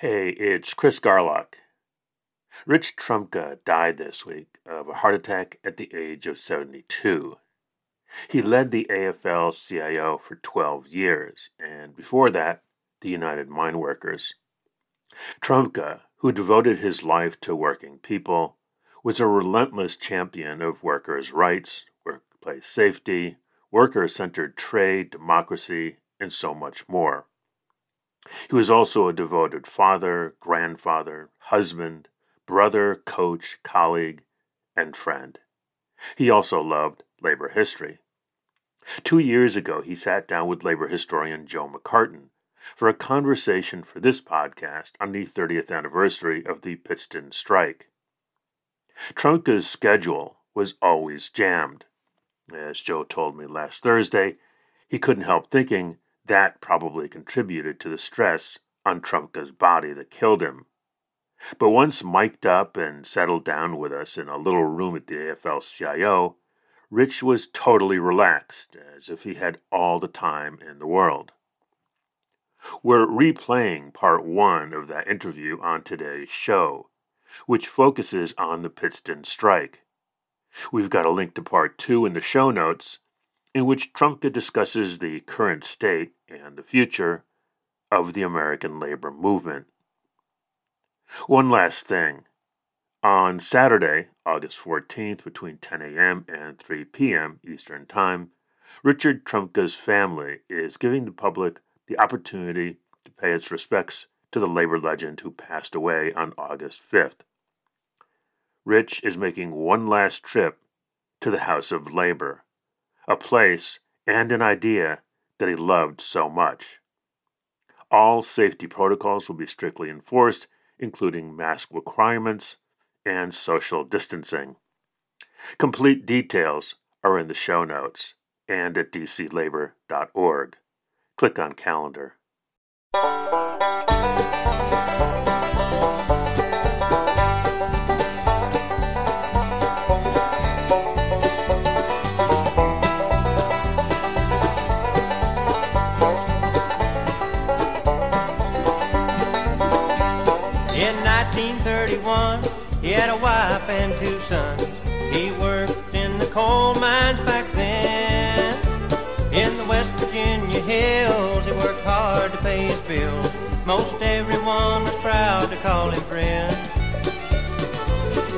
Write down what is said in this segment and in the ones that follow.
Hey, it's Chris Garlock. Rich Trumka died this week of a heart attack at the age of 72. He led the AFL CIO for 12 years, and before that, the United Mine Workers. Trumka, who devoted his life to working people, was a relentless champion of workers' rights, workplace safety, worker centered trade, democracy, and so much more. He was also a devoted father, grandfather, husband, brother, coach, colleague, and friend. He also loved labor history. Two years ago, he sat down with labor historian Joe McCartin for a conversation for this podcast on the 30th anniversary of the Pittston strike. Trumka's schedule was always jammed. As Joe told me last Thursday, he couldn't help thinking that probably contributed to the stress on Trumka's body that killed him. But once mic'd up and settled down with us in a little room at the AFL CIO, Rich was totally relaxed, as if he had all the time in the world. We're replaying part one of that interview on today's show, which focuses on the Pittston strike. We've got a link to part two in the show notes, in which Trumka discusses the current state and the future of the American labor movement. One last thing. On Saturday, August 14th, between 10 a.m. and 3 p.m. Eastern Time, Richard Trumka's family is giving the public the opportunity to pay its respects to the labor legend who passed away on August 5th. Rich is making one last trip to the House of Labor a place, and an idea that he loved so much. All safety protocols will be strictly enforced, including mask requirements and social distancing. Complete details are in the show notes and at dclabor.org. Click on calendar. Coal mines back then. In the West Virginia hills, he worked hard to pay his bills. Most everyone was proud to call him friend.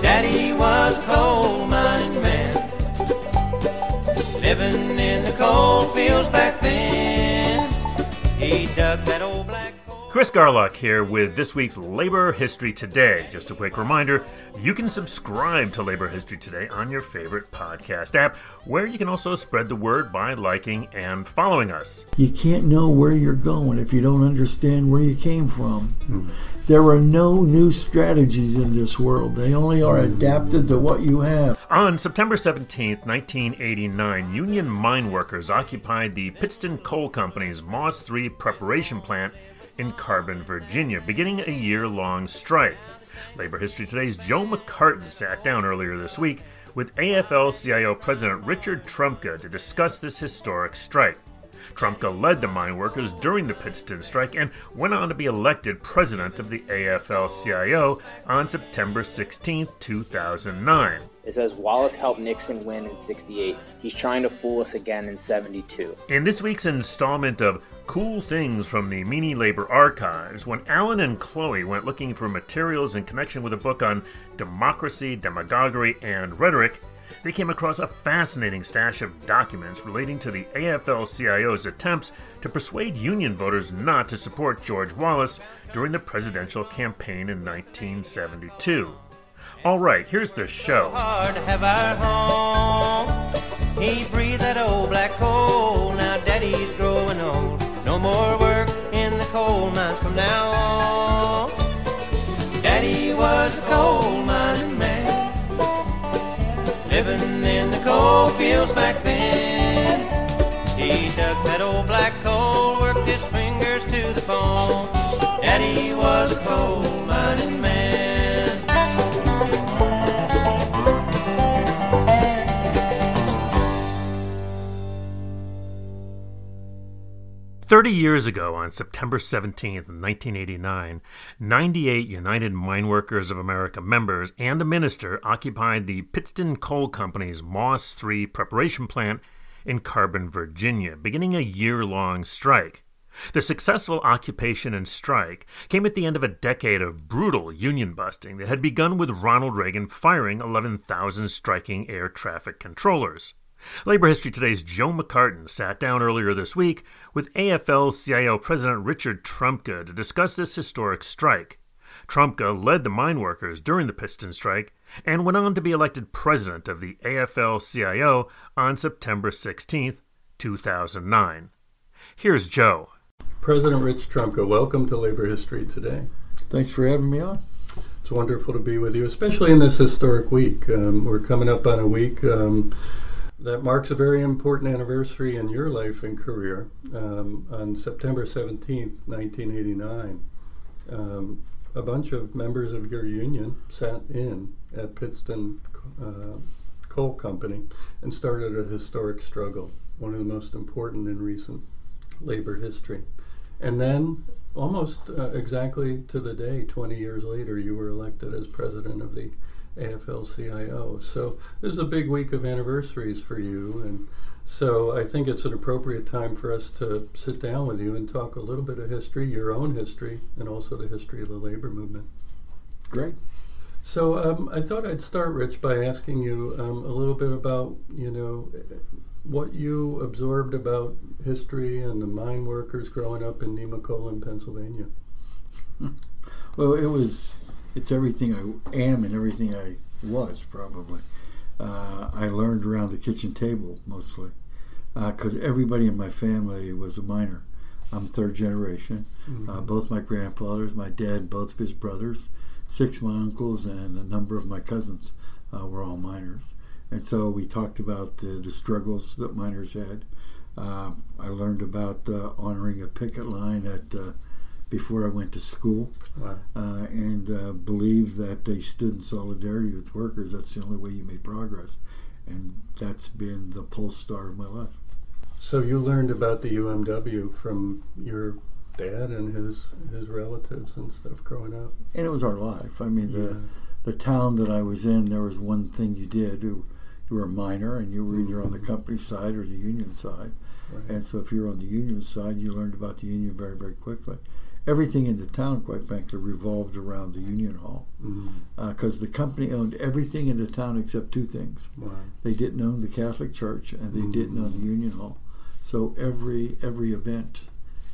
Daddy was a coal mining man, living in the coal fields back then. He dug that old. Chris Garlock here with this week's Labor History Today. Just a quick reminder you can subscribe to Labor History Today on your favorite podcast app, where you can also spread the word by liking and following us. You can't know where you're going if you don't understand where you came from. Mm. There are no new strategies in this world, they only are adapted to what you have. On September 17, 1989, Union mine workers occupied the Pittston Coal Company's Moss 3 preparation plant in Carbon, Virginia, beginning a year long strike. Labor History Today's Joe McCartin sat down earlier this week with AFL CIO President Richard Trumka to discuss this historic strike. Trumka led the mine workers during the Pittston strike and went on to be elected president of the AFL CIO on September 16, 2009. It says Wallace helped Nixon win in 68. He's trying to fool us again in 72. In this week's installment of Cool Things from the Meany Labor Archives, when Alan and Chloe went looking for materials in connection with a book on democracy, demagoguery, and rhetoric, they came across a fascinating stash of documents relating to the AFL CIO's attempts to persuade Union voters not to support George Wallace during the presidential campaign in 1972. All right, here's the show. More work in the coal mines from now on. Daddy was a coal mining man. Living in the coal fields back then. He dug that old black coal, worked his fingers to the bone. Daddy was a coal 30 years ago, on September 17, 1989, 98 United Mine Workers of America members and a minister occupied the Pittston Coal Company's Moss 3 preparation plant in Carbon, Virginia, beginning a year long strike. The successful occupation and strike came at the end of a decade of brutal union busting that had begun with Ronald Reagan firing 11,000 striking air traffic controllers. Labor History Today's Joe McCartin sat down earlier this week with AFL CIO President Richard Trumka to discuss this historic strike. Trumka led the mine workers during the Pittston strike and went on to be elected president of the AFL CIO on September 16, 2009. Here's Joe. President Rich Trumka, welcome to Labor History Today. Thanks for having me on. It's wonderful to be with you, especially in this historic week. Um, we're coming up on a week um, that marks a very important anniversary in your life and career. Um, on September 17th, 1989, um, a bunch of members of your union sat in at Pittston uh, Coal Company and started a historic struggle, one of the most important in recent labor history. And then, almost uh, exactly to the day, 20 years later, you were elected as president of the AFL CIO. So this is a big week of anniversaries for you. And so I think it's an appropriate time for us to sit down with you and talk a little bit of history, your own history, and also the history of the labor movement. Great. So um, I thought I'd start, Rich, by asking you um, a little bit about, you know, what you absorbed about history and the mine workers growing up in Nemacolin, Pennsylvania. Well, it was, it's everything I am and everything I was, probably. Uh, I learned around the kitchen table mostly because everybody in my family was a miner. I'm third generation. Uh, both my grandfathers, my dad, both of his brothers, six of my uncles, and a number of my cousins uh, were all miners. And so we talked about the, the struggles that miners had. Uh, I learned about uh, honoring a picket line at uh, before I went to school, Wow. uh, and uh, believed that they stood in solidarity with workers. That's the only way you made progress, and that's been the pole star of my life. So you learned about the UMW from your dad and his his relatives and stuff growing up. And it was our life. I mean, Yeah. the the town that I was in, there was one thing you did. You, you were a miner, and you were either on the company side or the union side. Right. And so, if you were on the union side, you learned about the union very, very quickly. Everything in the town, quite frankly, revolved around the union hall mm-hmm. uh, because the company owned everything in the town except two things. Wow. They didn't own the Catholic Church, and they mm-hmm. didn't own the union hall. So every every event,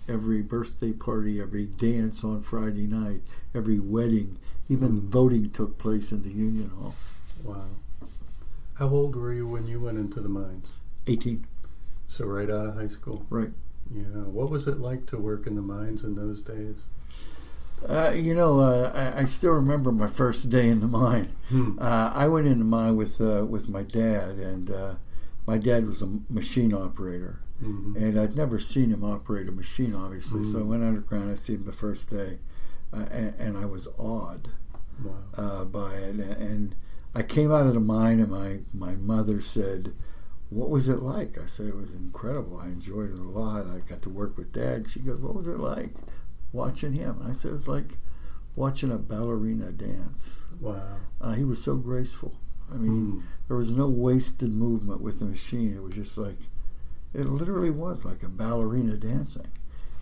every birthday party, every dance on Friday night, every wedding, even mm-hmm. voting took place in the union hall. Wow. How old were you when you went into the mines? 18, So right out of high school. right. Yeah. What was it like to work in the mines in those days? Uh, you know, uh, I, I still remember my first day in the mine. Hmm. Uh, I went in the mine with uh, with my dad, and uh, my dad was a machine operator, Mhm. and I'd never seen him operate a machine, obviously. So I went underground. I see him the first day, uh, and, and I was awed Wow. uh, by it. And, and I came out of the mine, and my my mother said, "What was it like?" I said, "It was incredible. I enjoyed it a lot. I got to work with Dad." She goes, "What was it like watching him?" And I said, "It was like watching a ballerina dance. Wow. Uh, he was so graceful. I mean, Hmm. there was no wasted movement with the machine. It was just like it literally was like a ballerina dancing."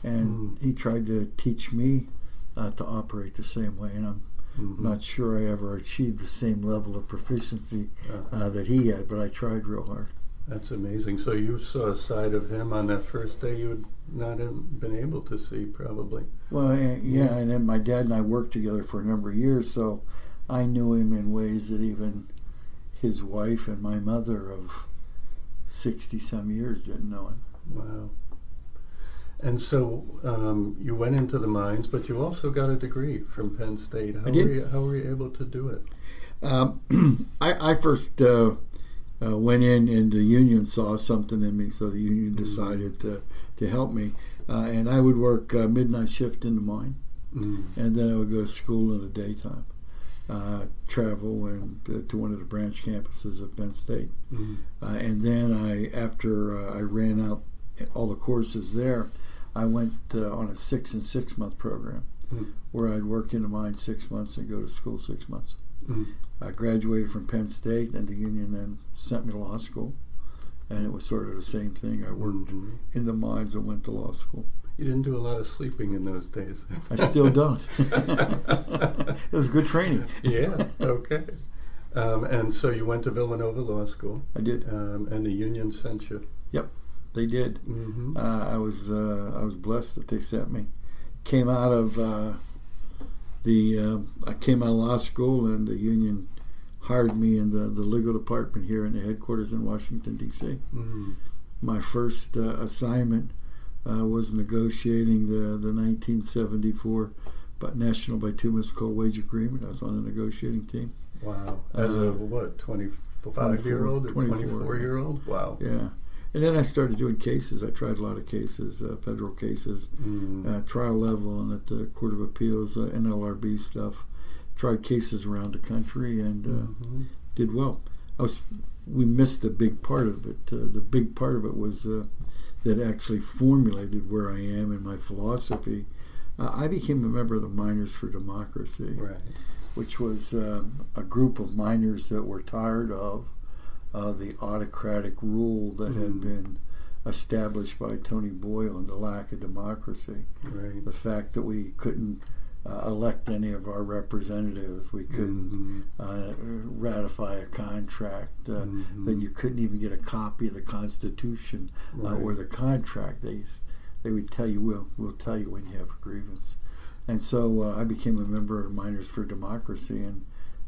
And Mm. he tried to teach me uh, to operate the same way, and I'm Mhm. not sure I ever achieved the same level of proficiency Uh-huh. uh, that he had, but I tried real hard. That's amazing. So you saw a side of him on that first day you had not have been able to see, probably. Well, yeah, and then my dad and I worked together for a number of years, so I knew him in ways that even his wife and my mother of 60 some years didn't know him. Wow. And so um, you went into the mines, but you also got a degree from Penn State. How. Were you, how were you able to do it? Um, I, I first uh, uh, went in, and the union saw something in me, so the union decided to, to help me. Uh, and I would work uh, midnight shift in the mine. Mm. and then I would go to school in the daytime, uh, travel and uh, to one of the branch campuses of Penn State, Mm. uh, and then I, after uh, I ran out all the courses there, I went uh, on a six and six month program Hmm. where I'd work in the mine six months and go to school six months. Mm. I graduated from Penn State, and the union then sent me to law school, and it was sort of the same thing. I worked Mhm. in the mines and went to law school. You didn't do a lot of sleeping in those days. I still don't. it was good training. yeah. Okay. Um, and so you went to Villanova Law School, I did. um, and the union sent you. Yep, they did. hmm Uh, I was uh, I was blessed that they sent me. Came out of uh, the uh, I came out of law school and the union hired me in the, the legal department here in the headquarters in Washington D.C. mm My first uh, assignment uh, was negotiating the the 1974 but National Bituminous Coal Wage Agreement. I was on the negotiating team. Wow. As a Uh, what, 25 year old or 24, 24 year old? Wow. Yeah. And then I started doing cases. I tried a lot of cases, uh, federal cases, Mm. uh, trial level and at the Court of Appeals, uh, NLRB stuff. Tried cases around the country and uh, Mhm. did well. I was. We missed a big part of it. Uh, the big part of it was uh, that actually formulated where I am in my philosophy. Uh, I became a member of the Miners for Democracy, Right. which was um, a group of miners that were tired of uh, the autocratic rule that had Mm. been established by Tony Boyle and the lack of democracy Right. the fact that we couldn't uh, elect any of our representatives, we couldn't Mhm. uh, ratify a contract, uh, Mhm. that you couldn't even get a copy of the Constitution uh, Right. or the contract. They they would tell you, "We'll we'll tell you when you have a grievance," and so uh, I became a member of Miners for Democracy, and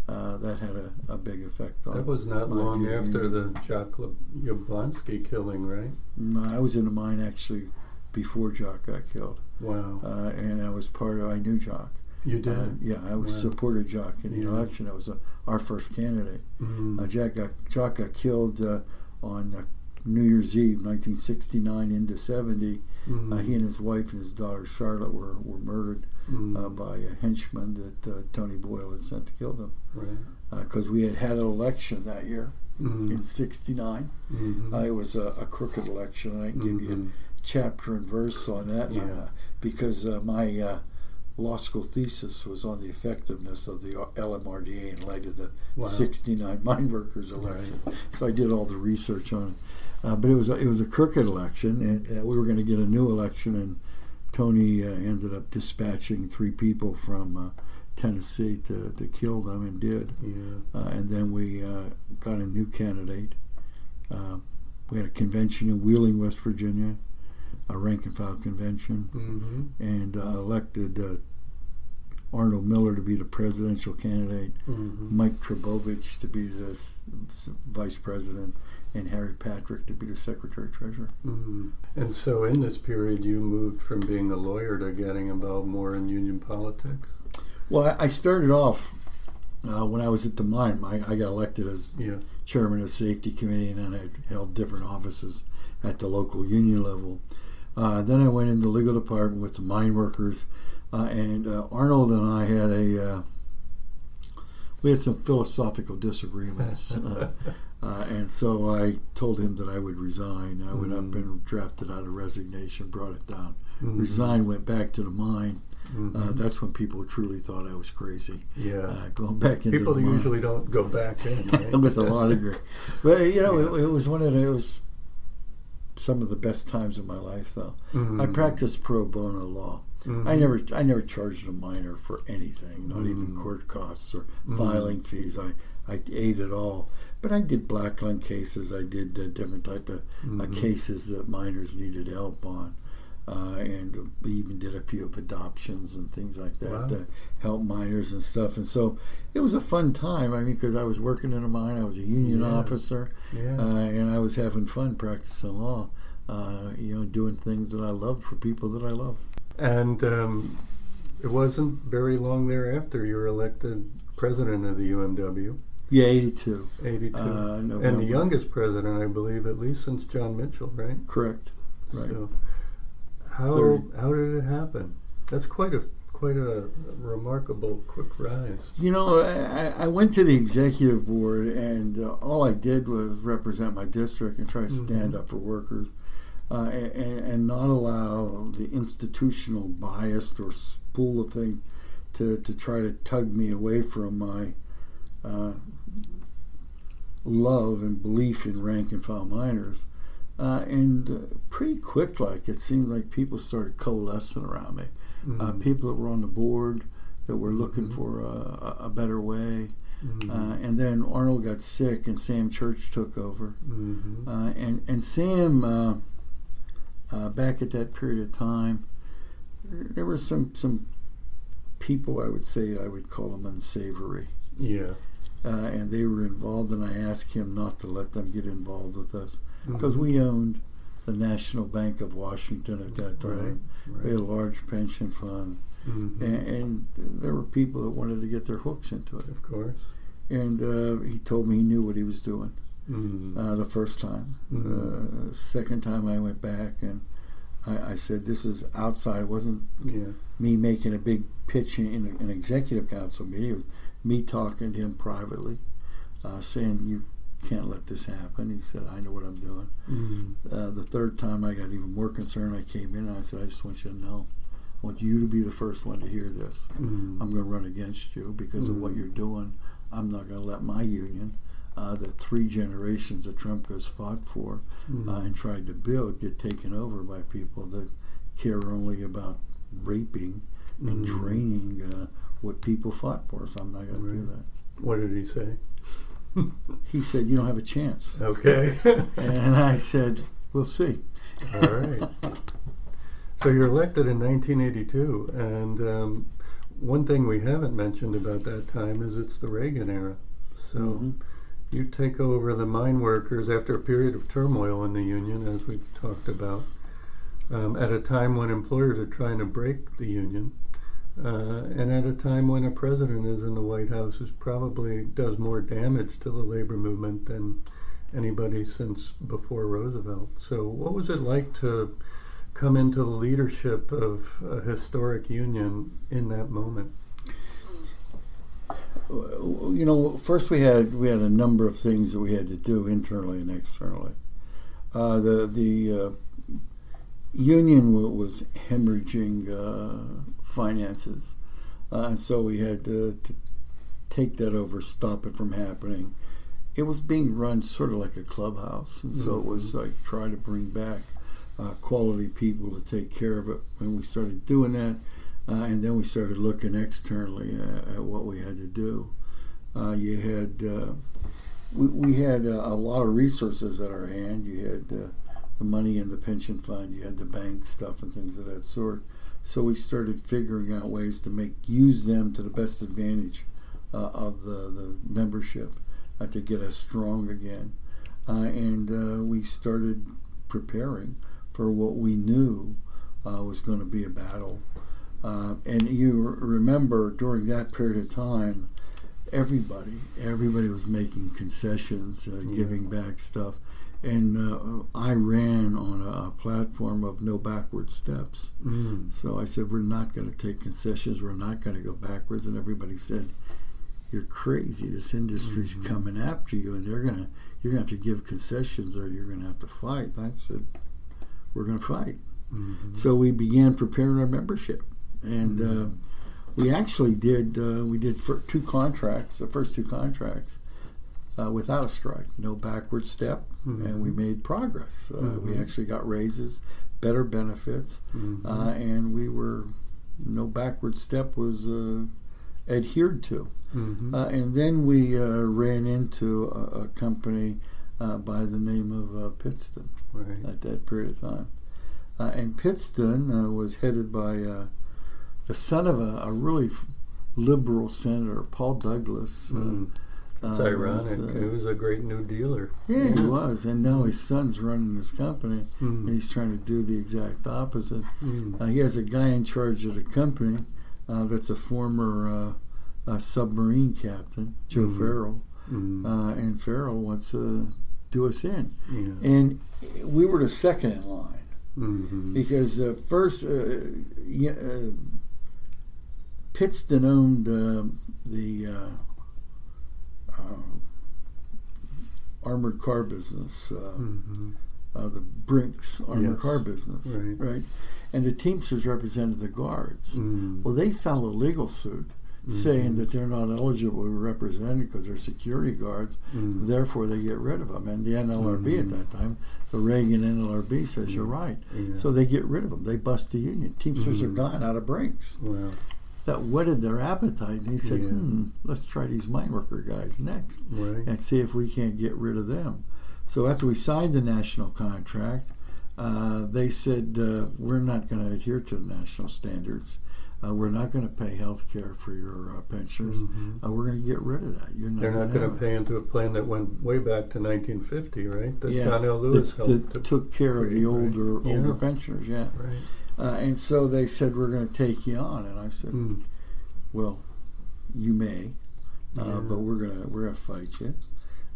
uh, that had a, a big effect on. That was not long after the Jock Yablonsky killing, right? Mm, I was in the mine actually before Jock got killed, Wow. uh, and I was part of. I knew Jock. you did? Uh, yeah, I was Wow. supported Jock in the Yeah. election. I was uh, our first candidate. Mm. Uh, Jack got, Jock got killed uh, on uh, New Year's Eve, 1969 into 70. Mm. Uh, he and his wife and his daughter Charlotte were, were murdered Mm. uh, by a henchman that uh, Tony Boyle had sent to kill them. right. Because we had had an election that year Mm. in 69. Mhm. Uh, it was a, a crooked election. I can give you a chapter and verse on that Yeah. uh, because uh, my uh, law school thesis was on the effectiveness of the LMRDA in light of the Wow. 69 mine workers election. So I did all the research on it. Uh, but it was a, it was a crooked election, and uh, we were going to get a new election, and Tony uh, ended up dispatching three people from uh, Tennessee to, to kill them, and did. Yeah. Uh, and then we uh, got a new candidate. Uh, we had a convention in Wheeling, West Virginia, a rank and file convention, Mm-hmm. and uh, elected uh, Arnold Miller to be the presidential candidate, Mm-hmm. Mike Trbovich to be the vice president, and Harry Patrick to be the secretary treasurer. Mm. And so, in this period, you moved from being a lawyer to getting involved more in union politics. Well, I- started off uh, when I was at the mine. I, I got elected as Yeah. chairman of safety committee, and then I held different offices at the local union level. Uh, then I went in the legal department with the mine workers, uh, and uh, Arnold and I had a uh, we had some philosophical disagreements, uh, and so I told him that I would resign. I went up and drafted out a resignation, brought it down, Mhm. resigned, went back to the mine. Mhm. Uh, that's when people truly thought I was crazy. yeah. Uh, going back into People the mine usually don't go back in, right? with a law degree. But you know, it, it was one of the, it was some of the best times of my life. Though I Mhm. practiced pro bono law. I Mhm. never I never charged a miner for anything, not even Mm. court costs or Mm. filing fees. I I ate it all. But I did black lung cases. I did uh, different type of uh, Mhm. cases that miners needed help on. Uh, and we even did a few of adoptions and things like that Wow. to help minors and stuff. And so it was a fun time. I mean, because I was working in a mine, I was a union Yeah. officer, Yeah. uh, and I was having fun practicing law. Uh, you know, doing things that I loved for people that I love. And um, it wasn't very long thereafter you were elected president of the UMW, Yeah, eighty-two. 82. Uh, and the youngest president, I believe, at least since John Mitchell, right? Correct. Right. So, how how did it happen? That's quite a quite a remarkable quick rise. You know, I, I went to the executive board, and uh, all I did was represent my district and try to stand Mhm. up for workers. uh, and, and not allow the institutional bias or spool of thing to, to try to tug me away from my uh, love and belief in rank and file miners. Uh, and uh, pretty quick, like it seemed like people started coalescing around me. Uh, Mhm. people that were on the board that were looking Mhm. for a, a- better way. Mhm. Uh, and then Arnold got sick, and Sam Church took over. Mhm. Uh, and and Sam, uh, uh, back at that period of time, there were some some people I would say I would call them unsavory, yeah. Uh, and they were involved. And I asked him not to let them get involved with us because Mhm. we owned the National Bank of Washington at that time. Right. We had a large pension fund, Mhm. and, and there were people that wanted to get their hooks into it. Of course. And uh, he told me he knew what he was doing. Mm. uh, the first time. Mhm. The second time I went back and I, I said, "This is outside." It wasn't yeah. me making a big pitch in, in an executive council meeting. It was me talking to him privately, uh, saying, "You can't let this happen." He said, "I know what I'm doing." Mm. Uh, the third time I got even more concerned. I came in and I said, "I just want you to know." I want you to be the first one to hear this. Mm. I'm going to run against you because of what Mhm. you're doing. I'm not going to let my union, uh, that three generations of Trumka's fought for uh, and tried to build, get taken over by people that care only about raping and draining uh, what people fought for. So I'm not going to do that. What did he say? He said, "You don't have a chance," Okay. and I said, "We'll see." All right. So you're elected in 1982, and um, one thing we haven't mentioned about that time is it's the Reagan era. So Mhm. you take over the mine workers after a period of turmoil in the union, as we've talked about, um, at a time when employers are trying to break the union, uh, and at a time when a president is in the White House who probably does more damage to the labor movement than anybody since before Roosevelt. So, what was it like to come into the leadership of a historic union in that moment? you know, first we had we had a number of things that we had to do internally and externally. Uh, the the uh, union was hemorrhaging uh, finances, uh, and so we had to, to take that over, stop it from happening. It was being run sort of like a clubhouse, and so it was like try to bring back uh, quality people to take care of it. When we started doing that, uh, and then we started looking externally at, at what we had to do. Uh, you had uh, we, we had uh, a lot of resources at our hand. You had uh, the money in the pension fund. You had the bank stuff and things of that sort. So we started figuring out ways to make use them to the best advantage uh, of the the membership uh, to get us strong again. Uh, and uh, we started preparing for what we knew uh, was going to be a battle. And you remember during that period of time, everybody, everybody was making concessions, uh, Yeah. giving back stuff. And uh, I ran on a, a platform of no backward steps. Mm. So I said, we're not going to take concessions. We're not going to go backwards. And everybody said, you're crazy. This industry's Mhm. coming after you, and they're gonna, you're gonna have to give concessions, or you're gonna have to fight. And I said, we're gonna fight. Mhm. So we began preparing our membership, and uh, we actually did. Uh, we did two contracts, the first two contracts, uh, without a strike, no backward step, and we made progress. Uh, We Mhm. actually got raises, better benefits, Mhm. uh, and we were no backward step was uh, adhered to. Mhm. Uh, and then we uh, ran into a, a company uh, by the name of uh, Pittston right. at that period of time. Uh, and Pittston uh, was headed by uh, the son of a, a really liberal senator, Paul Douglas. Uh, Mm. It's uh, ironic. was, uh, he was a great New Dealer. yeah, he was. And now his son's running his company, and Mm. he's trying to do the exact opposite. Mm. Uh, he has a guy in charge of the company uh, that's a former uh, submarine captain, Joe Mhm. Farrell. Mm. Uh, and Farrell wants to do us in. yeah. And we were the second in line. Mhm. because uh, first, uh, yeah, uh, Pittston owned uh, the uh, uh, armored car business, uh, Mhm. uh, the Brinks armored Yes. car business, Right. And the Teamsters represented the guards. Mm. Well, they filed a legal suit saying that they're not eligible to be represented because they're security guards. Mm. Therefore, they get rid of them. And the NLRB at that time, the Reagan NLRB says you're right. Yeah. So they get rid of them. They bust the union. Teamsters are Mm. gone out of Brinks. Wow. That whetted their appetite. And they said, Yeah. hmm, let's try these mine worker guys next Right. and see if we can't get rid of them. So after we signed the national contract, uh, they said uh, we're not going to adhere to the national standards. Uh, we're not going to pay health care for your uh, pensioners. Mhm. Uh, we're going to get rid of that. You're not They're not going to pay into a plan that went way back to 1950, right? That Yeah, John L. Lewis that, helped that to took care of the create, right? older Yeah. older pensioners. Yeah, Right. Uh, and so they said we're going to take you on, and I said, Mm. well, you may, uh, Yeah. but we're gonna we're gonna fight you.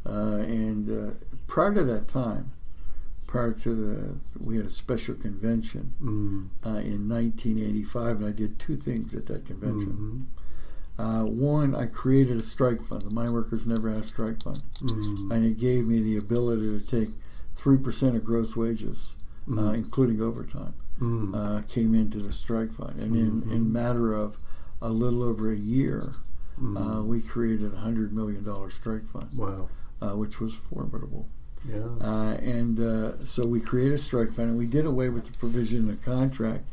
Uh, and uh, prior to that time, prior to the we had a special convention Mm. uh, in 1985, and I did two things at that convention. Mhm. Uh, one, I created a strike fund. The mine workers never had a strike fund, Mm. and it gave me the ability to take three percent of gross wages, uh, Mm. including overtime Mm. uh, came into the strike fund. And in, in Mhm. matter of a little over a year, Mm. uh, we created a $100 million strike fund, wow. uh, which was formidable. Yeah. Uh, and uh, so we created a strike fund, and we did away with the provision in the contract.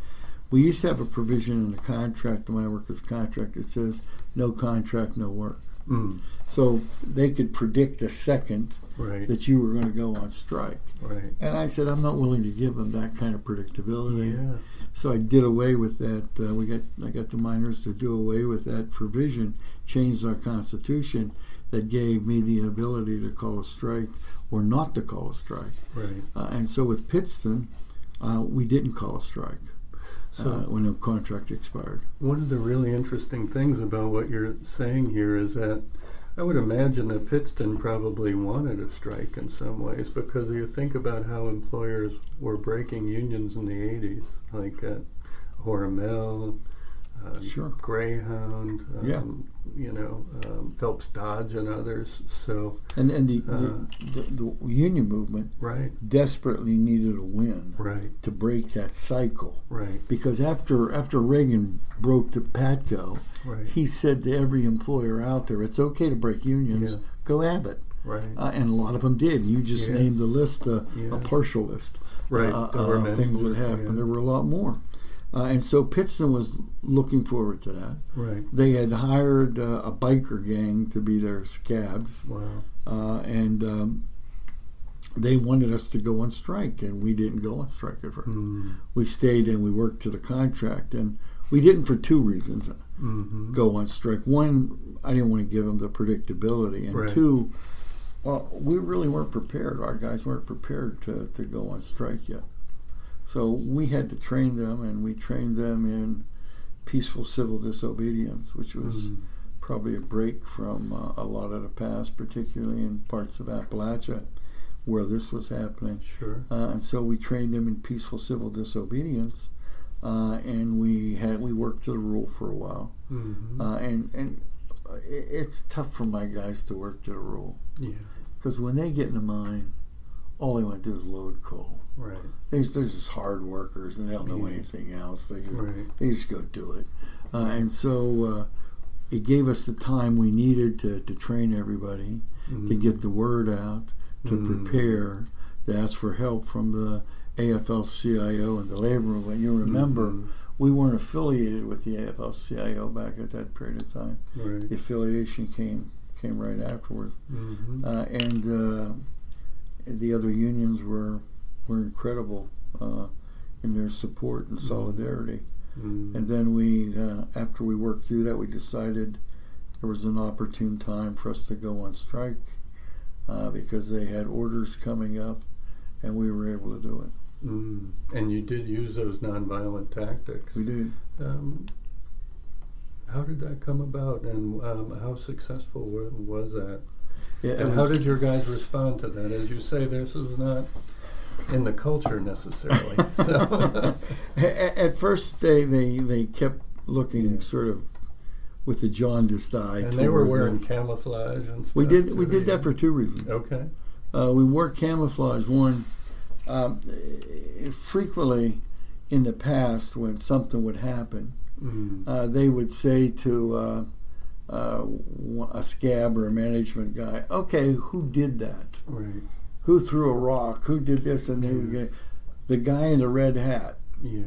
We used to have a provision in the contract, the mine workers contract, that says no contract, no work. Mm. So they could predict a second Right. that you were going to go on strike. Right. And I said, I'm not willing to give them that kind of predictability. Yeah. So I did away with that. Uh, we got I got the miners to do away with that provision, changed our constitution that gave me the ability to call a strike or not to call a strike. Right. Uh, and so with Pittston, uh, we didn't call a strike So uh, when the contract expired. One of the really interesting things about what you're saying here is that I would imagine that Pittston probably wanted a strike in some ways because you think about how employers were breaking unions in the 80s, like at Hormel, uh, Sure. Greyhound, um, Yeah. you know, um, Phelps Dodge and others. So, And and the, Uh. the, the, the union movement right, desperately needed a win right, to break that cycle. right, Because after after Reagan broke the Patco, right, he said to every employer out there, "It's okay to break unions. Yeah. Go have it." right, Uh, and a lot of them did. You just Yeah. named the list, uh, Yeah. a partial list right. uh, There were of things that happened. yeah. There were a lot more. Uh, and so Pittston was looking forward to that. Right. They had hired uh, a biker gang to be their scabs, Wow. uh, and um, they wanted us to go on strike, and we didn't go on strike at first. Mm. We stayed and we worked to the contract, and we didn't for two reasons Mm-hmm. go on strike. One, I didn't want to give them the predictability, and Right. two, well, we really weren't prepared. Our guys weren't prepared to, to go on strike yet. So we had to train them, and we trained them in peaceful civil disobedience, which was Mm. probably a break from uh, a lot of the past, particularly in parts of Appalachia where this was happening. Sure. Uh, and so we trained them in peaceful civil disobedience, uh, and we had we worked to the rule for a while. Mm-hmm. Uh, and and it's tough for my guys to work to the rule yeah. because when they get in the mine, all they want to do is load coal. Right. They, they're just hard workers and they don't know Yeah. anything else. They just, Right. they just go do it. Uh, and so uh, it gave us the time we needed to, to train everybody, to Mhm. get the word out, to Mm. prepare, to ask for help from the AFL-CIO and the labor movement. You remember, Mhm. we weren't affiliated with the AFL-CIO back at that period of time. Right. The affiliation came came right afterward, Mm-hmm. uh, and uh, the other unions were were incredible uh, in their support and solidarity. mm And then we, uh, after we worked through that, we decided there was an opportune time for us to go on strike uh, because they had orders coming up, and we were able to do it. Mm. And you did use those nonviolent tactics. We did. Um, how did that come about, and um, how successful was that? Yeah, And how did your guys respond to that? As you say, this is not in the culture necessarily. At, at first they, they, they kept looking Yeah. sort of with the jaundiced eye. and they were wearing us. camouflage and stuff. We did we did that for two reasons. Okay. Uh, we wore camouflage. One, um, frequently in the past when something would happen, Mm. uh, they would say to uh, a scab or a management guy, "Okay, who did that? Right. Who threw a rock? Who did this?" And go, the guy in the red hat, Yeah.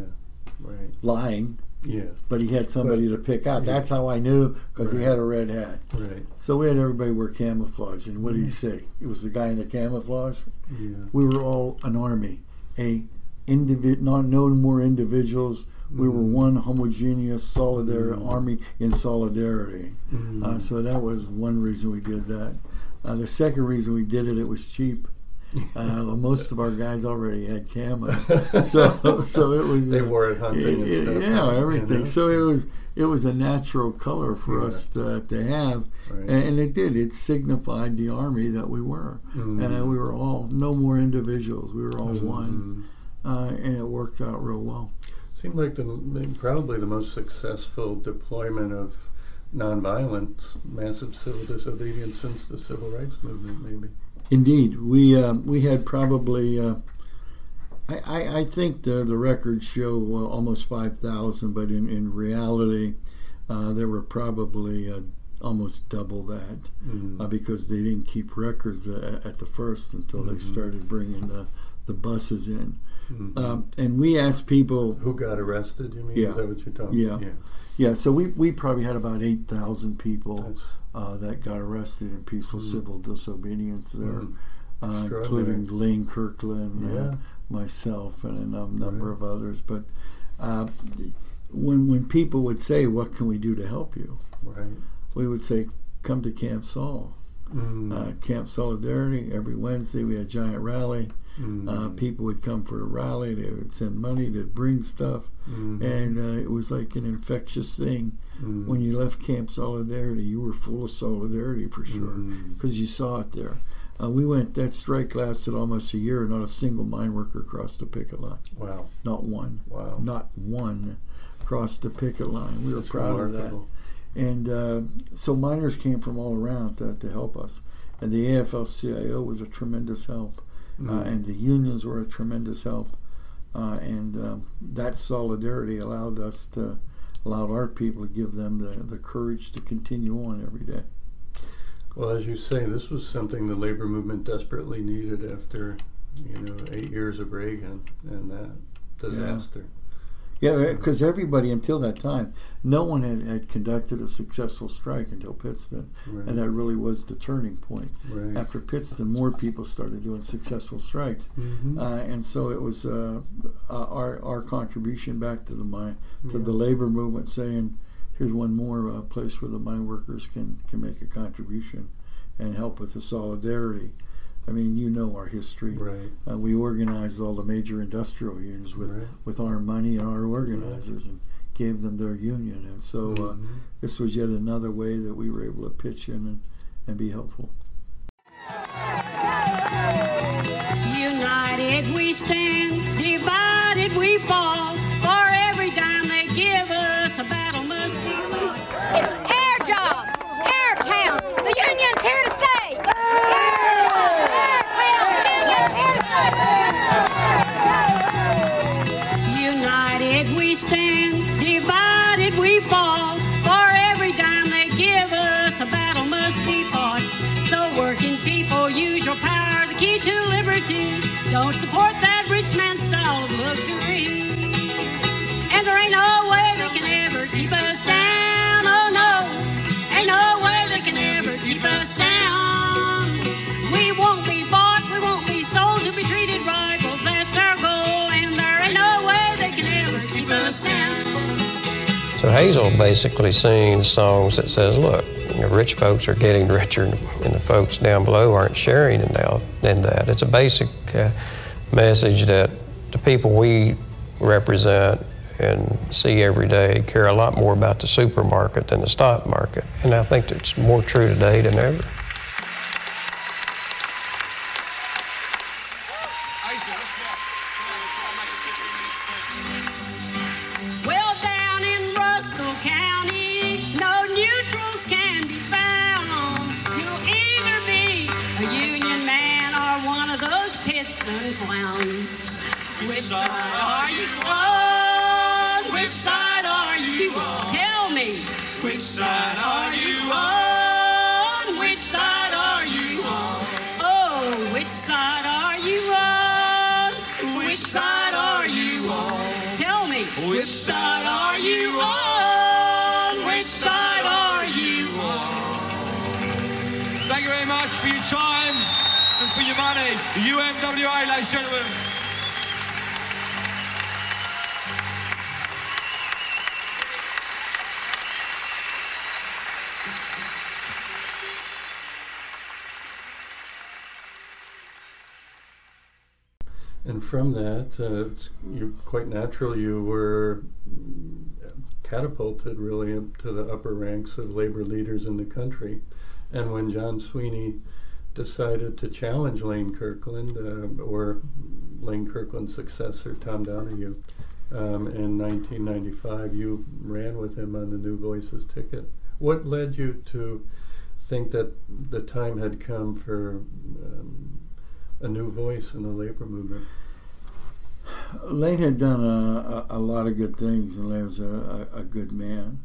Right. lying, Yeah. but he had somebody to pick out. Yeah. That's how I knew because he had a red hat. Right. So we had everybody wear camouflage. And what did he say? It was the guy in the camouflage. Yeah. We were all an army, a individ, not known more individuals. We were one homogeneous, solidary army in solidarity. Mm. Uh, so that was one reason we did that. Uh, the second reason we did it, it was cheap. Uh, most of our guys already had camo, so so it was. They wore it hunting and yeah, stuff, yeah, you everything. know, so it was it was a natural color for Yeah. us to, to have, Right. and, it did. It signified the army that we were, Mm. and we were all no more individuals. We were all one, Mm. uh, and it worked out real well. Seemed like the probably the most successful deployment of nonviolence, massive civil disobedience since the civil rights movement, maybe. Indeed, we um, we had probably. Uh, I, I, I think the the records show uh, almost five thousand, but in in reality, uh, there were probably uh, almost double that Mm. uh, because they didn't keep records uh, at the first until they started bringing the the buses in. Mhm. Um, and we asked people, Who got arrested? You mean? Yeah. Is that what you're talking? Yeah. Yeah. yeah. So we, we probably had about eight thousand people uh, that got arrested in peaceful civil disobedience there. mm, uh, including Lane Kirkland, uh, Yeah. myself, and a num- number Right. of others. But uh, when when people would say, "What can we do to help you?" right. we would say, "Come to Camp Sol." Mm, Uh, Camp Solidarity every Wednesday. We had a giant rally. Mm, Uh, people would come for the rally. They would send money. They'd bring stuff, mhm, and uh, it was like an infectious thing. mm, When you left Camp Solidarity, you were full of solidarity for sure mm, because you saw it there. Uh, we went. That strike lasted almost a year. Not a single mine worker crossed the picket line. wow. Not one. Wow. Not one crossed the picket line. We were That's proud of that. And uh, so miners came from all around to, to help us. And the AFL-CIO was a tremendous help, uh, Mm. and the unions were a tremendous help. Uh, and um, that solidarity allowed us to allowed our people to give them the, the courage to continue on every day. Well, as you say, this was something the labor movement desperately needed after, you know, eight years of Reagan and that disaster. Yeah, because everybody until that time, no one had, had conducted a successful strike until Pittston, Right. and that really was the turning point. right. After Pittston, more people started doing successful strikes, Mhm. uh, and so it was uh, uh, our our contribution back to the mine to Yeah. the labor movement, saying, "Here's one more uh, place where the mine workers can can make a contribution and help with the solidarity." I mean, you know our history. Right. Uh, we organized all the major industrial unions with, Right. with our money and our organizers and gave them their union. And so uh, Mhm. this was yet another way that we were able to pitch in and, and be helpful. United we stand, divided we fall. Fall. For every dime they give us, a battle must be fought. So working people, use your power, the key to liberty. Don't support that rich man's style of luxury. And there ain't no way they can ever keep us down. Hazel basically sings songs that says, look, the rich folks are getting richer and the folks down below aren't sharing in that. It's a basic uh, message that the people we represent and see every day care a lot more about the supermarket than the stock market. And I think it's more true today than ever. That, uh, it's- you quite natural you were catapulted really to the upper ranks of labor leaders in the country. And when John Sweeney decided to challenge Lane Kirkland, uh, or Lane Kirkland's successor, Tom Donahue, um, in 1995, you ran with him on the New Voices ticket. What led you to think that the time had come for um, a new voice in the labor movement? Lane had done a, a, a lot of good things, and Lane was a, a, a good man.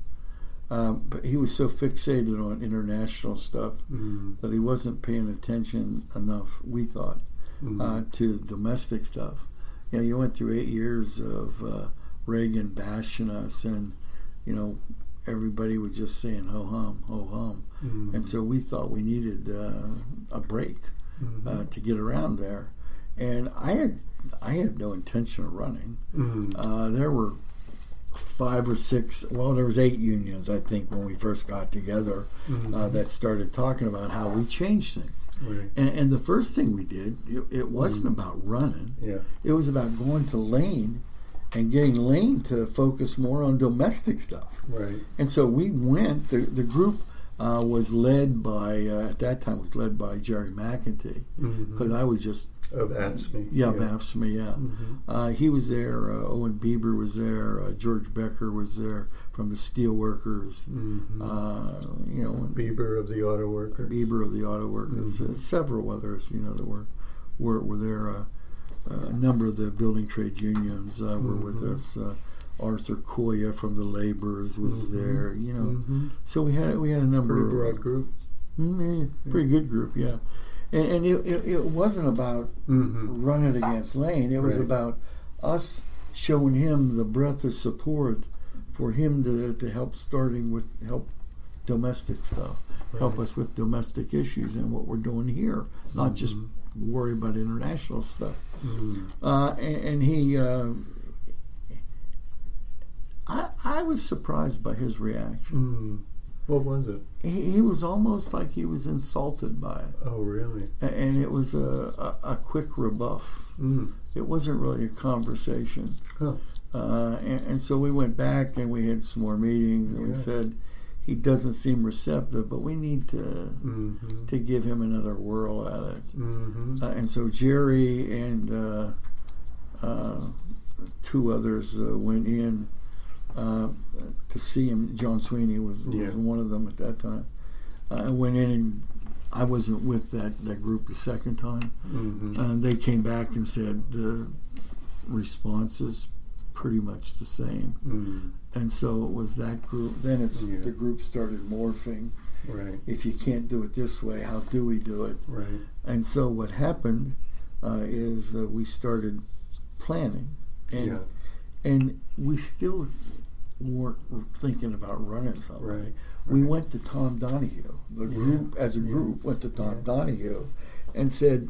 Um, but he was so fixated on international stuff Mm. that he wasn't paying attention enough, we thought, Mhm. uh, to domestic stuff. You know, you went through eight years of uh, Reagan bashing us, and, you know, everybody was just saying ho hum, ho hum. Mhm. And so we thought we needed uh, a break Mhm. uh, to get around there. And I had I had no intention of running. Mhm. Uh, there were five or six. Well, there was eight unions, I think, when we first got together Mhm. uh, that started talking about how we changed things. Right. And, and the first thing we did, it, it wasn't Mhm. about running. Yeah. It was about going to Lane and getting Lane to focus more on domestic stuff. Right. And so we went. The, the group uh, was led by uh, at that time was led by Jerry McEntee Mhm. because I was just Of AFSCME. yeah, Yeah. AFSCME, yeah. Mhm. Uh, he was there. Uh, Owen Bieber was there. Uh, George Becker was there from the Steelworkers. Mhm. Uh, you know, Bieber of the auto Workers. Bieber of the Auto Workers. Uh, several others, you know, that were were, were there. Uh, a number of the building trade unions uh, were with Mhm. us. Uh, Arthur Coia from the Laborers was Mhm. there. You know, Mhm. so we had we had a number Pretty of broad group. Mm, yeah, pretty good group, yeah. And, and it, it, it wasn't about Mhm. running against Lane. It was Right. about us showing him the breadth of support for him to, to help starting with help domestic stuff, help us with domestic issues and what we're doing here, not just worry about international stuff. Mhm. Uh, and, and he, uh, I, I was surprised by his reaction. What was it? He, he was almost like he was insulted by it. Oh, really? A- and it was a, a, a quick rebuff. Mm. It wasn't really a conversation. Huh. Uh, and, and so we went back and we had some more meetings and we said he doesn't seem receptive, but we need to Mm-hmm. to give him another whirl at it. Mm-hmm. Uh, and so Jerry and uh, uh, two others uh, went in uh, to see him. John Sweeney was, was Yeah. one of them at that time. Uh, I went in and I wasn't with that, that group the second time. Mm-hmm. And they came back and said the response is pretty much the same. Mm. And so it was that group. Then it's Yeah. the group started morphing. Right. If you can't do it this way, how do we do it? Right. And so what happened uh, is uh, we started planning, and Yeah. and we still weren't thinking about running something. Right, We right. went to Tom Donahue. The group, as a yeah, group, went to Tom yeah. Donahue, and said,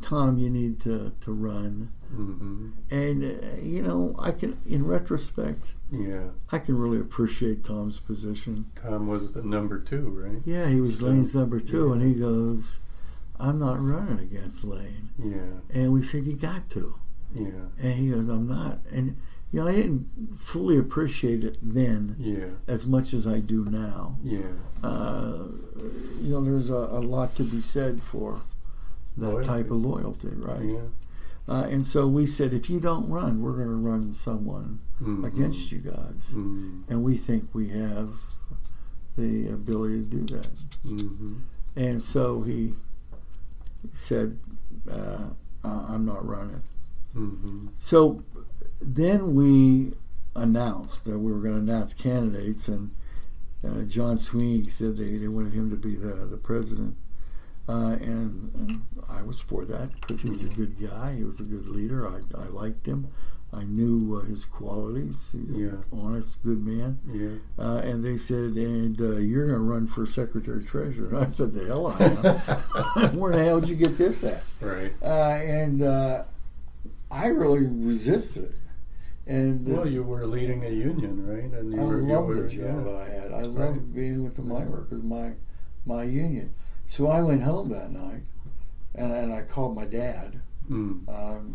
"Tom, you need to to run." Mm-hmm. And uh, you know, I can, in retrospect, Yeah. I can really appreciate Tom's position. Tom was the number two, right? Yeah, he was Lane's number two, yeah. and he goes, "I'm not running against Lane." Yeah. And we said, "You got to." Yeah. And he goes, I'm not. And, you know, I didn't fully appreciate it then Yeah. as much as I do now. Yeah. Uh, you know, there's a, a lot to be said for that Loyalty. type of loyalty, right? Yeah. Uh, and so we said, if you don't run, we're going to run someone Mhm. against you guys. Mm. And we think we have the ability to do that. Mm-hmm. And so he said, uh, I'm not running. hmm So then we announced that we were going to announce candidates, and uh, John Sweeney said they, they wanted him to be the, the president. Uh, and, and I was for that because he was a good guy. He was a good leader. I, I liked him. I knew uh, his qualities. He's Yeah. an honest, good man. Yeah. Uh, and they said, and uh, you're going to run for secretary treasurer. And I said, the hell I am. Where the hell did you get this at? Right. Uh, and uh, I really resisted it. And Well, you were leading a union, right? And you I were, you loved were, the job yeah. I had. I loved Right. being with the mine workers, my my union. So I went home that night, and and I called my dad. Mm, Um,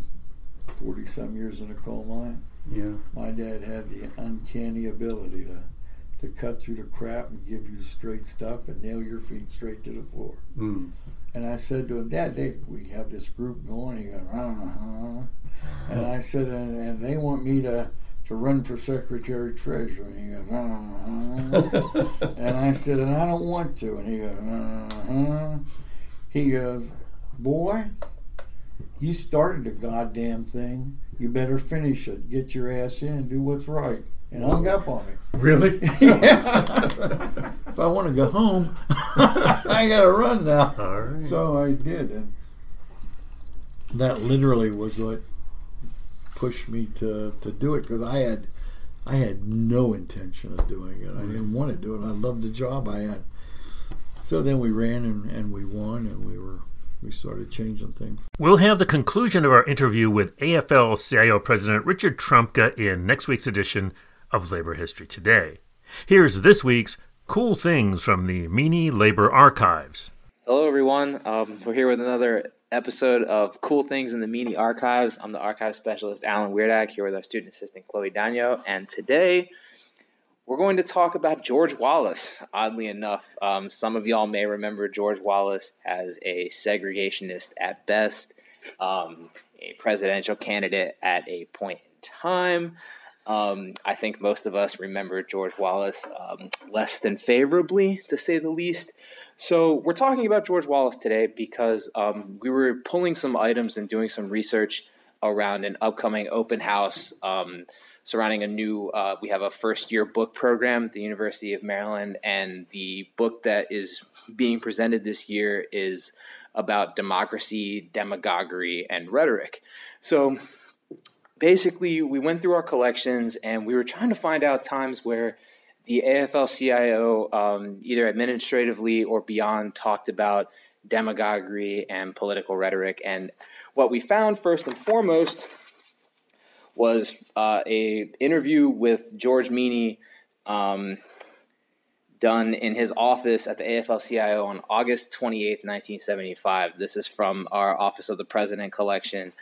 Forty some years in a coal mine. yeah. My dad had the uncanny ability to to cut through the crap and give you the straight stuff and nail your feet straight to the floor. Mm. And I said to him, Dad, they, we have this group going. He goes, uh-huh. And I said, and, and they want me to, to run for secretary treasurer. And he goes, uh-huh. and I said, and I don't want to. And he goes, uh-huh. He goes, boy, you started the goddamn thing. You better finish it. Get your ass in. Do what's right. And hung up on me. Really? if I want to go home, I got to run now. All right. So I did, and that literally was what pushed me to, to do it because I had I had no intention of doing it. I didn't want to do it. I loved the job I had. So then we ran and, and we won, and we were we started changing things. We'll have the conclusion of our interview with AFL CIO President Richard Trumka in next week's edition of Labor History Today. Here's this week's cool things from the Meany Labor Archives. Hello, everyone. Um, we're here with another episode of Cool Things in the Meany Archives. I'm the archive specialist, Alan Wierdak, here with our student assistant, Chloe Dagno. And today, we're going to talk about George Wallace. Oddly enough, um, some of y'all may remember George Wallace as a segregationist at best, um, a presidential candidate at a point in time. Um, I think most of us remember George Wallace um, less than favorably, to say the least. So, we're talking about George Wallace today because um, we were pulling some items and doing some research around an upcoming open house um, surrounding a new, uh, we have a first year book program at the University of Maryland, and the book that is being presented this year is about democracy, demagoguery, and rhetoric. So, basically, we went through our collections and we were trying to find out times where the AFL CIO, um, either administratively or beyond, talked about demagoguery and political rhetoric. And what we found first and foremost was uh, a interview with George Meany um, done in his office at the AFL-CIO on August 28, 1975. This is from our Office of the President collection,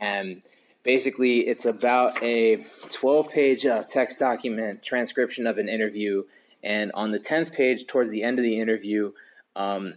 and basically it's about a 12-page uh, text document transcription of an interview. And on the 10th page, towards the end of the interview, um,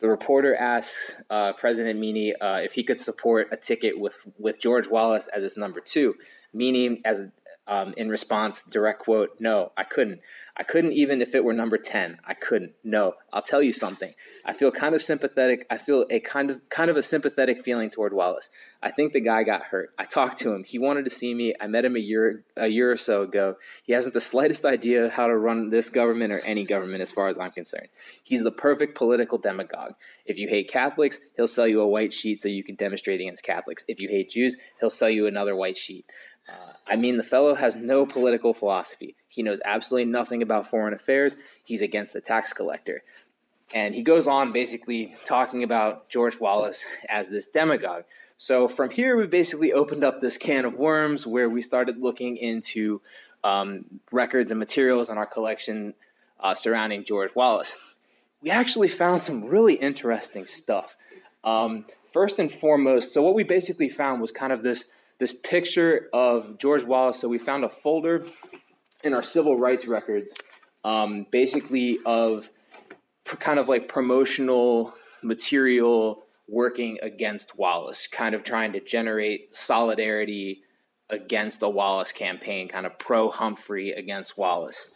the reporter asks uh, President Meany uh, if he could support a ticket with, with George Wallace as his number two. Meany, as um, in response, direct quote, "No, I couldn't. I couldn't even if it were number ten. I couldn't. No, I'll tell you something. I feel kind of sympathetic. I feel a kind of kind of a sympathetic feeling toward Wallace. I think the guy got hurt. I talked to him. He wanted to see me. I met him a year a year or so ago. He hasn't the slightest idea how to run this government or any government, as far as I'm concerned. He's the perfect political demagogue. If you hate Catholics, he'll sell you a white sheet so you can demonstrate against Catholics. If you hate Jews, he'll sell you another white sheet. Uh, I mean, the fellow has no political philosophy. He knows absolutely nothing about foreign affairs. He's against the tax collector. And he goes on basically talking about George Wallace as this demagogue. So from here, we basically opened up this can of worms where we started looking into um, records and materials in our collection uh, surrounding George Wallace. We actually found some really interesting stuff. Um, first and foremost, so what we basically found was kind of this this picture of George Wallace. So we found a folder in our civil rights records, um, basically of kind of like promotional material working against Wallace, kind of trying to generate solidarity against the Wallace campaign, kind of pro Humphrey against Wallace.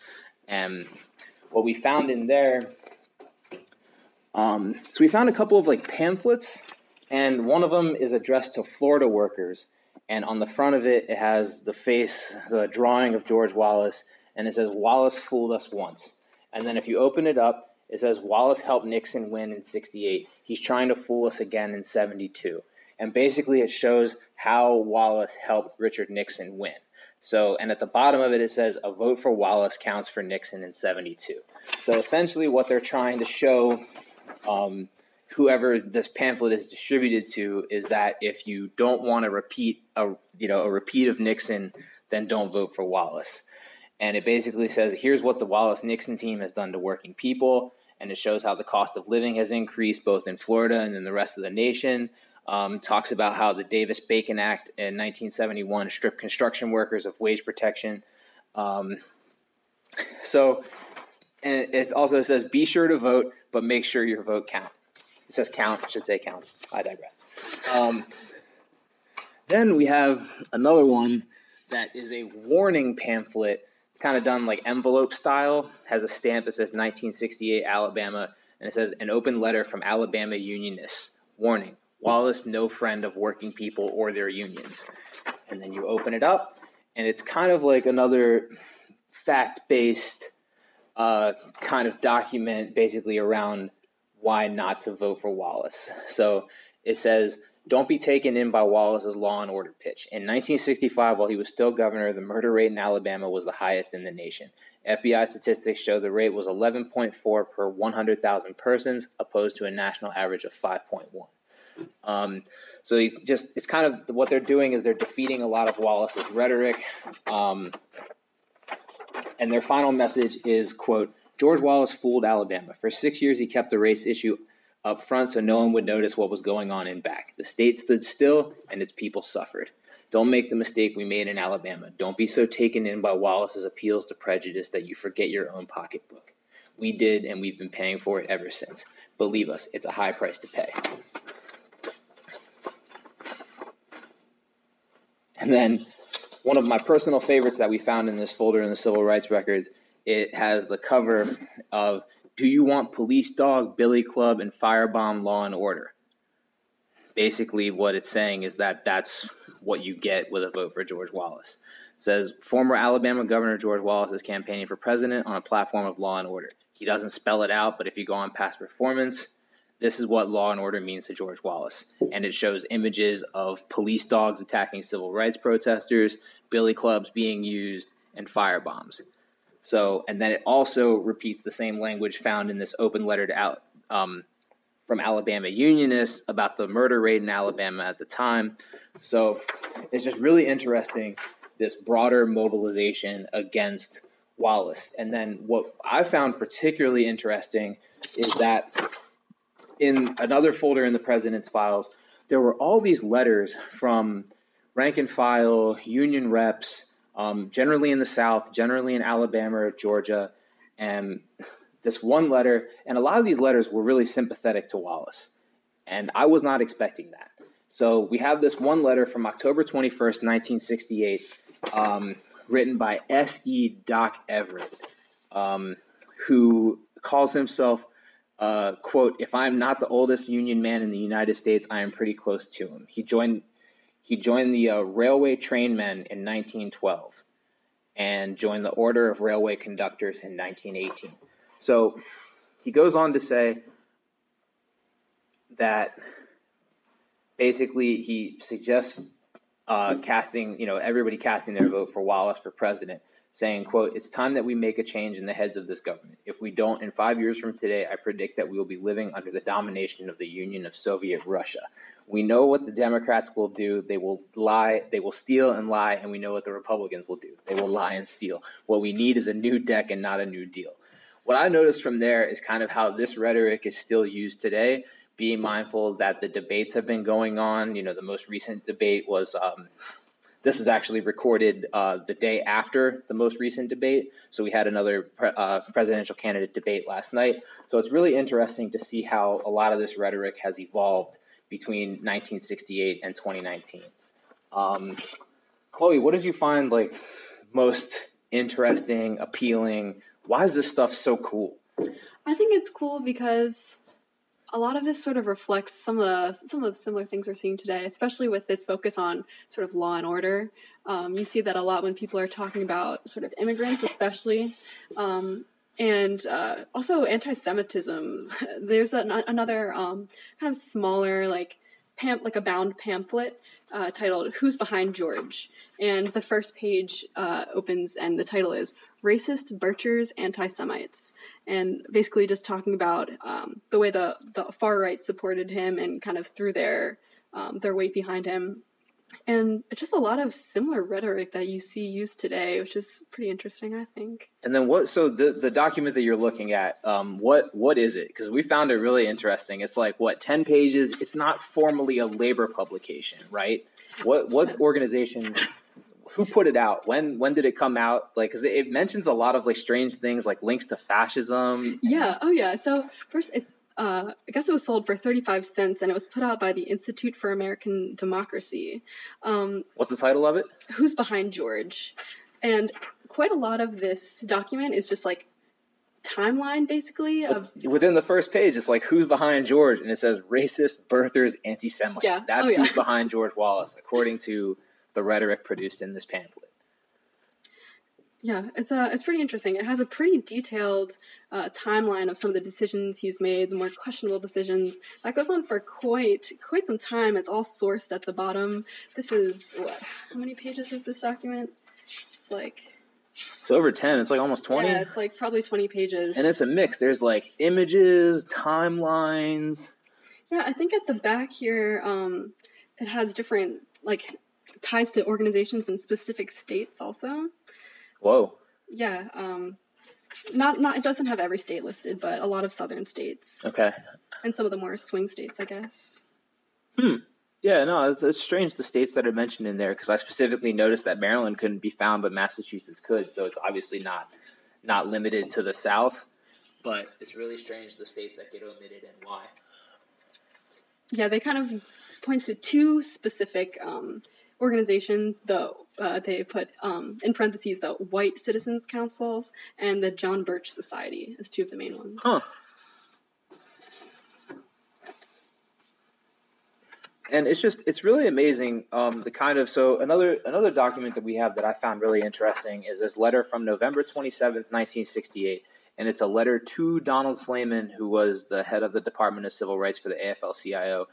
And what we found in there, um, so we found a couple of like pamphlets and one of them is addressed to Florida workers. And on the front of it, it has the face, the drawing of George Wallace, and it says, Wallace fooled us once. And then if you open it up, it says, Wallace helped Nixon win in 68. He's trying to fool us again in 72. And basically, it shows how Wallace helped Richard Nixon win. So, and at the bottom of it, it says, a vote for Wallace counts for Nixon in 72. So essentially, what they're trying to show um, whoever this pamphlet is distributed to is that if you don't want to repeat a you know a repeat of Nixon, then don't vote for Wallace. And it basically says here's what the Wallace Nixon team has done to working people, and it shows how the cost of living has increased both in Florida and in the rest of the nation. Um, talks about how the Davis Bacon Act in 1971 stripped construction workers of wage protection. Um, so, and it also says be sure to vote, but make sure your vote counts. It says count, I should say counts. I digress. Um, then we have another one that is a warning pamphlet. It's kind of done like envelope style, has a stamp that says 1968 Alabama, and it says an open letter from Alabama Unionists. Warning Wallace, no friend of working people or their unions. And then you open it up, and it's kind of like another fact based uh, kind of document basically around why not to vote for Wallace. So it says, don't be taken in by Wallace's law and order pitch. In 1965, while he was still governor, the murder rate in Alabama was the highest in the nation. FBI statistics show the rate was 11.4 per 100,000 persons, opposed to a national average of 5.1. Um, so he's just, it's kind of what they're doing is they're defeating a lot of Wallace's rhetoric. Um, and their final message is, quote, George Wallace fooled Alabama. For six years, he kept the race issue up front so no one would notice what was going on in back. The state stood still and its people suffered. Don't make the mistake we made in Alabama. Don't be so taken in by Wallace's appeals to prejudice that you forget your own pocketbook. We did, and we've been paying for it ever since. Believe us, it's a high price to pay. And then one of my personal favorites that we found in this folder in the civil rights records it has the cover of Do you want police dog, billy club, and firebomb law and order? Basically, what it's saying is that that's what you get with a vote for George Wallace. It says former Alabama Governor George Wallace is campaigning for president on a platform of law and order. He doesn't spell it out, but if you go on past performance, this is what law and order means to George Wallace. And it shows images of police dogs attacking civil rights protesters, billy clubs being used, and firebombs. So, and then it also repeats the same language found in this open letter to um, from Alabama Unionists about the murder rate in Alabama at the time. So, it's just really interesting this broader mobilization against Wallace. And then what I found particularly interesting is that in another folder in the president's files, there were all these letters from rank and file, union reps, um, generally in the South, generally in Alabama or Georgia. And this one letter, and a lot of these letters were really sympathetic to Wallace. And I was not expecting that. So we have this one letter from October 21st, 1968, um, written by S.E. Doc Everett, um, who calls himself, uh, quote, if I'm not the oldest Union man in the United States, I am pretty close to him. He joined he joined the uh, Railway Trainmen in 1912 and joined the Order of Railway Conductors in 1918. So he goes on to say that basically he suggests uh, casting, you know, everybody casting their vote for Wallace for president, saying, quote, it's time that we make a change in the heads of this government. If we don't, in five years from today, I predict that we will be living under the domination of the Union of Soviet Russia. We know what the Democrats will do. They will lie, they will steal and lie, and we know what the Republicans will do. They will lie and steal. What we need is a new deck and not a new deal. What I noticed from there is kind of how this rhetoric is still used today. Being mindful that the debates have been going on. You know, the most recent debate was um, this is actually recorded uh, the day after the most recent debate. So we had another pre- uh, presidential candidate debate last night. So it's really interesting to see how a lot of this rhetoric has evolved between 1968 and 2019. Um, Chloe, what did you find like most interesting, appealing? Why is this stuff so cool? I think it's cool because a lot of this sort of reflects some of the some of the similar things we're seeing today, especially with this focus on sort of law and order. Um, you see that a lot when people are talking about sort of immigrants, especially, um, and uh, also anti-Semitism. There's an, another um, kind of smaller like pam- like a bound pamphlet uh, titled "Who's Behind George," and the first page uh, opens and the title is "Racist Birchers, Anti-Semites," and basically just talking about um, the way the the far right supported him and kind of threw their um, their weight behind him and just a lot of similar rhetoric that you see used today, which is pretty interesting, I think. And then what? So the the document that you're looking at, um, what what is it? Because we found it really interesting. It's like what ten pages. It's not formally a labor publication, right? What what organization? Who put it out? When when did it come out? Like, because it, it mentions a lot of like strange things, like links to fascism. Yeah. Oh yeah. So first, it's uh, I guess it was sold for 35 cents and it was put out by the Institute for American Democracy. Um, What's the title of it? Who's Behind George? And quite a lot of this document is just like timeline basically of Within the first page, it's like who's behind George, and it says racist, Birchers, anti-Semites. Yeah. That's Oh, yeah. who's behind George Wallace, according to the rhetoric produced in this pamphlet. Yeah, it's uh, it's pretty interesting. It has a pretty detailed uh, timeline of some of the decisions he's made, the more questionable decisions. That goes on for quite quite some time. It's all sourced at the bottom. This is what? How many pages is this document? It's like So over ten, it's like almost twenty. yeah, it's like probably twenty pages. And it's a mix. There's like images, timelines. yeah, I think at the back here, um, it has different like ties to organizations in specific states also. Whoa. Yeah, um, not not it doesn't have every state listed, but a lot of southern states. Okay. and some of the more swing states, I guess. Hmm. Yeah, no, it's, it's strange the states that are mentioned in there because I specifically noticed that Maryland couldn't be found, but Massachusetts could. So it's obviously not not limited to the South. But it's really strange the states that get omitted and why. Yeah, they kind of point to two specific um, organizations. The uh, they put um, in parentheses the White Citizens Councils and the John Birch Society as two of the main ones. Huh. and it's just it's really amazing um, the kind of so another another document that we have that I found really interesting is this letter from November 27th 1968 and it's a letter to Donald Slaiman who was the head of the Department of Civil Rights for the AFL-CIO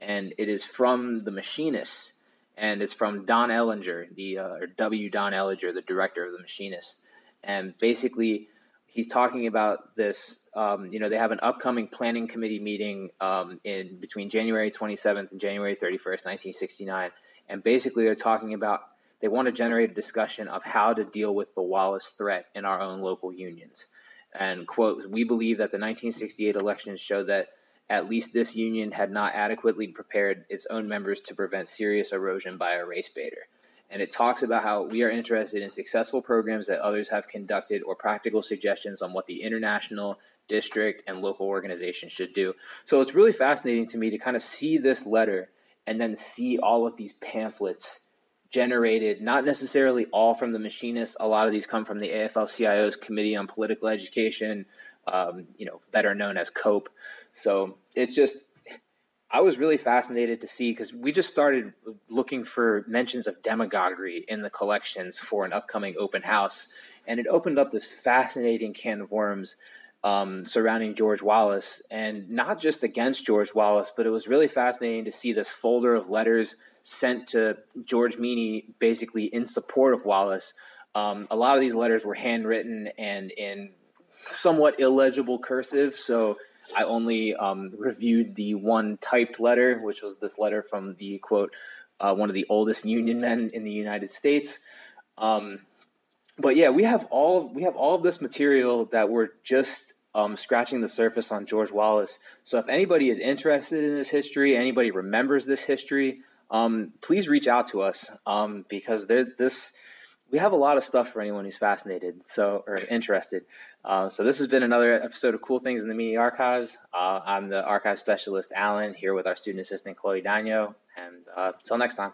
and it is from the machinists and it's from Don Ellinger the uh, or W Don Ellinger the director of the machinists and basically he's talking about this. Um, you know, they have an upcoming planning committee meeting um, in between January 27th and January 31st, 1969, and basically they're talking about they want to generate a discussion of how to deal with the Wallace threat in our own local unions. And quote, we believe that the 1968 elections show that at least this union had not adequately prepared its own members to prevent serious erosion by a race baiter and it talks about how we are interested in successful programs that others have conducted or practical suggestions on what the international, district, and local organizations should do. So it's really fascinating to me to kind of see this letter and then see all of these pamphlets generated, not necessarily all from the machinists. A lot of these come from the AFL-CIO's Committee on Political Education, um, you know, better known as COPE. So it's just I was really fascinated to see because we just started looking for mentions of demagoguery in the collections for an upcoming open house, and it opened up this fascinating can of worms um, surrounding George Wallace, and not just against George Wallace, but it was really fascinating to see this folder of letters sent to George Meany, basically in support of Wallace. Um, a lot of these letters were handwritten and in somewhat illegible cursive, so I only um, reviewed the one typed letter, which was this letter from the quote, uh, one of the oldest Union men in the United States. Um, but yeah, we have all we have all of this material that we're just um, scratching the surface on George Wallace. So if anybody is interested in this history, anybody remembers this history, um, please reach out to us um, because there this we have a lot of stuff for anyone who's fascinated so or interested. Uh, so this has been another episode of Cool Things in the Meany Archives. Uh, I'm the archive specialist Alan here with our student assistant Chloe Dagno, and uh, until next time.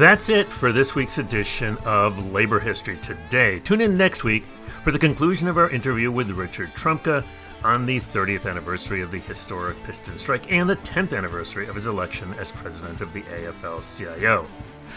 That's it for this week's edition of Labor History Today. Tune in next week for the conclusion of our interview with Richard Trumka on the 30th anniversary of the historic Pittston Strike and the 10th anniversary of his election as president of the AFL CIO.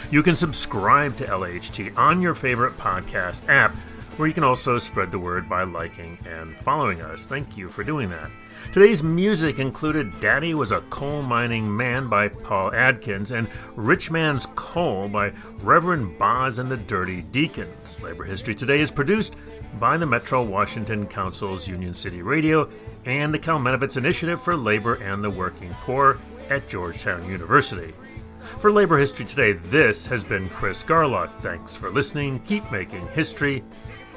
You can subscribe to LHT on your favorite podcast app, where you can also spread the word by liking and following us. Thank you for doing that. Today's music included Daddy Was a Coal Mining Man by Paul Adkins and Rich Man's Coal by Reverend Boz and the Dirty Deacons. Labor History Today is produced by the Metro Washington Council's Union City Radio and the Kalmanovitz Initiative for Labor and the Working Poor at Georgetown University. For Labor History Today, this has been Chris Garlock. Thanks for listening, keep making history,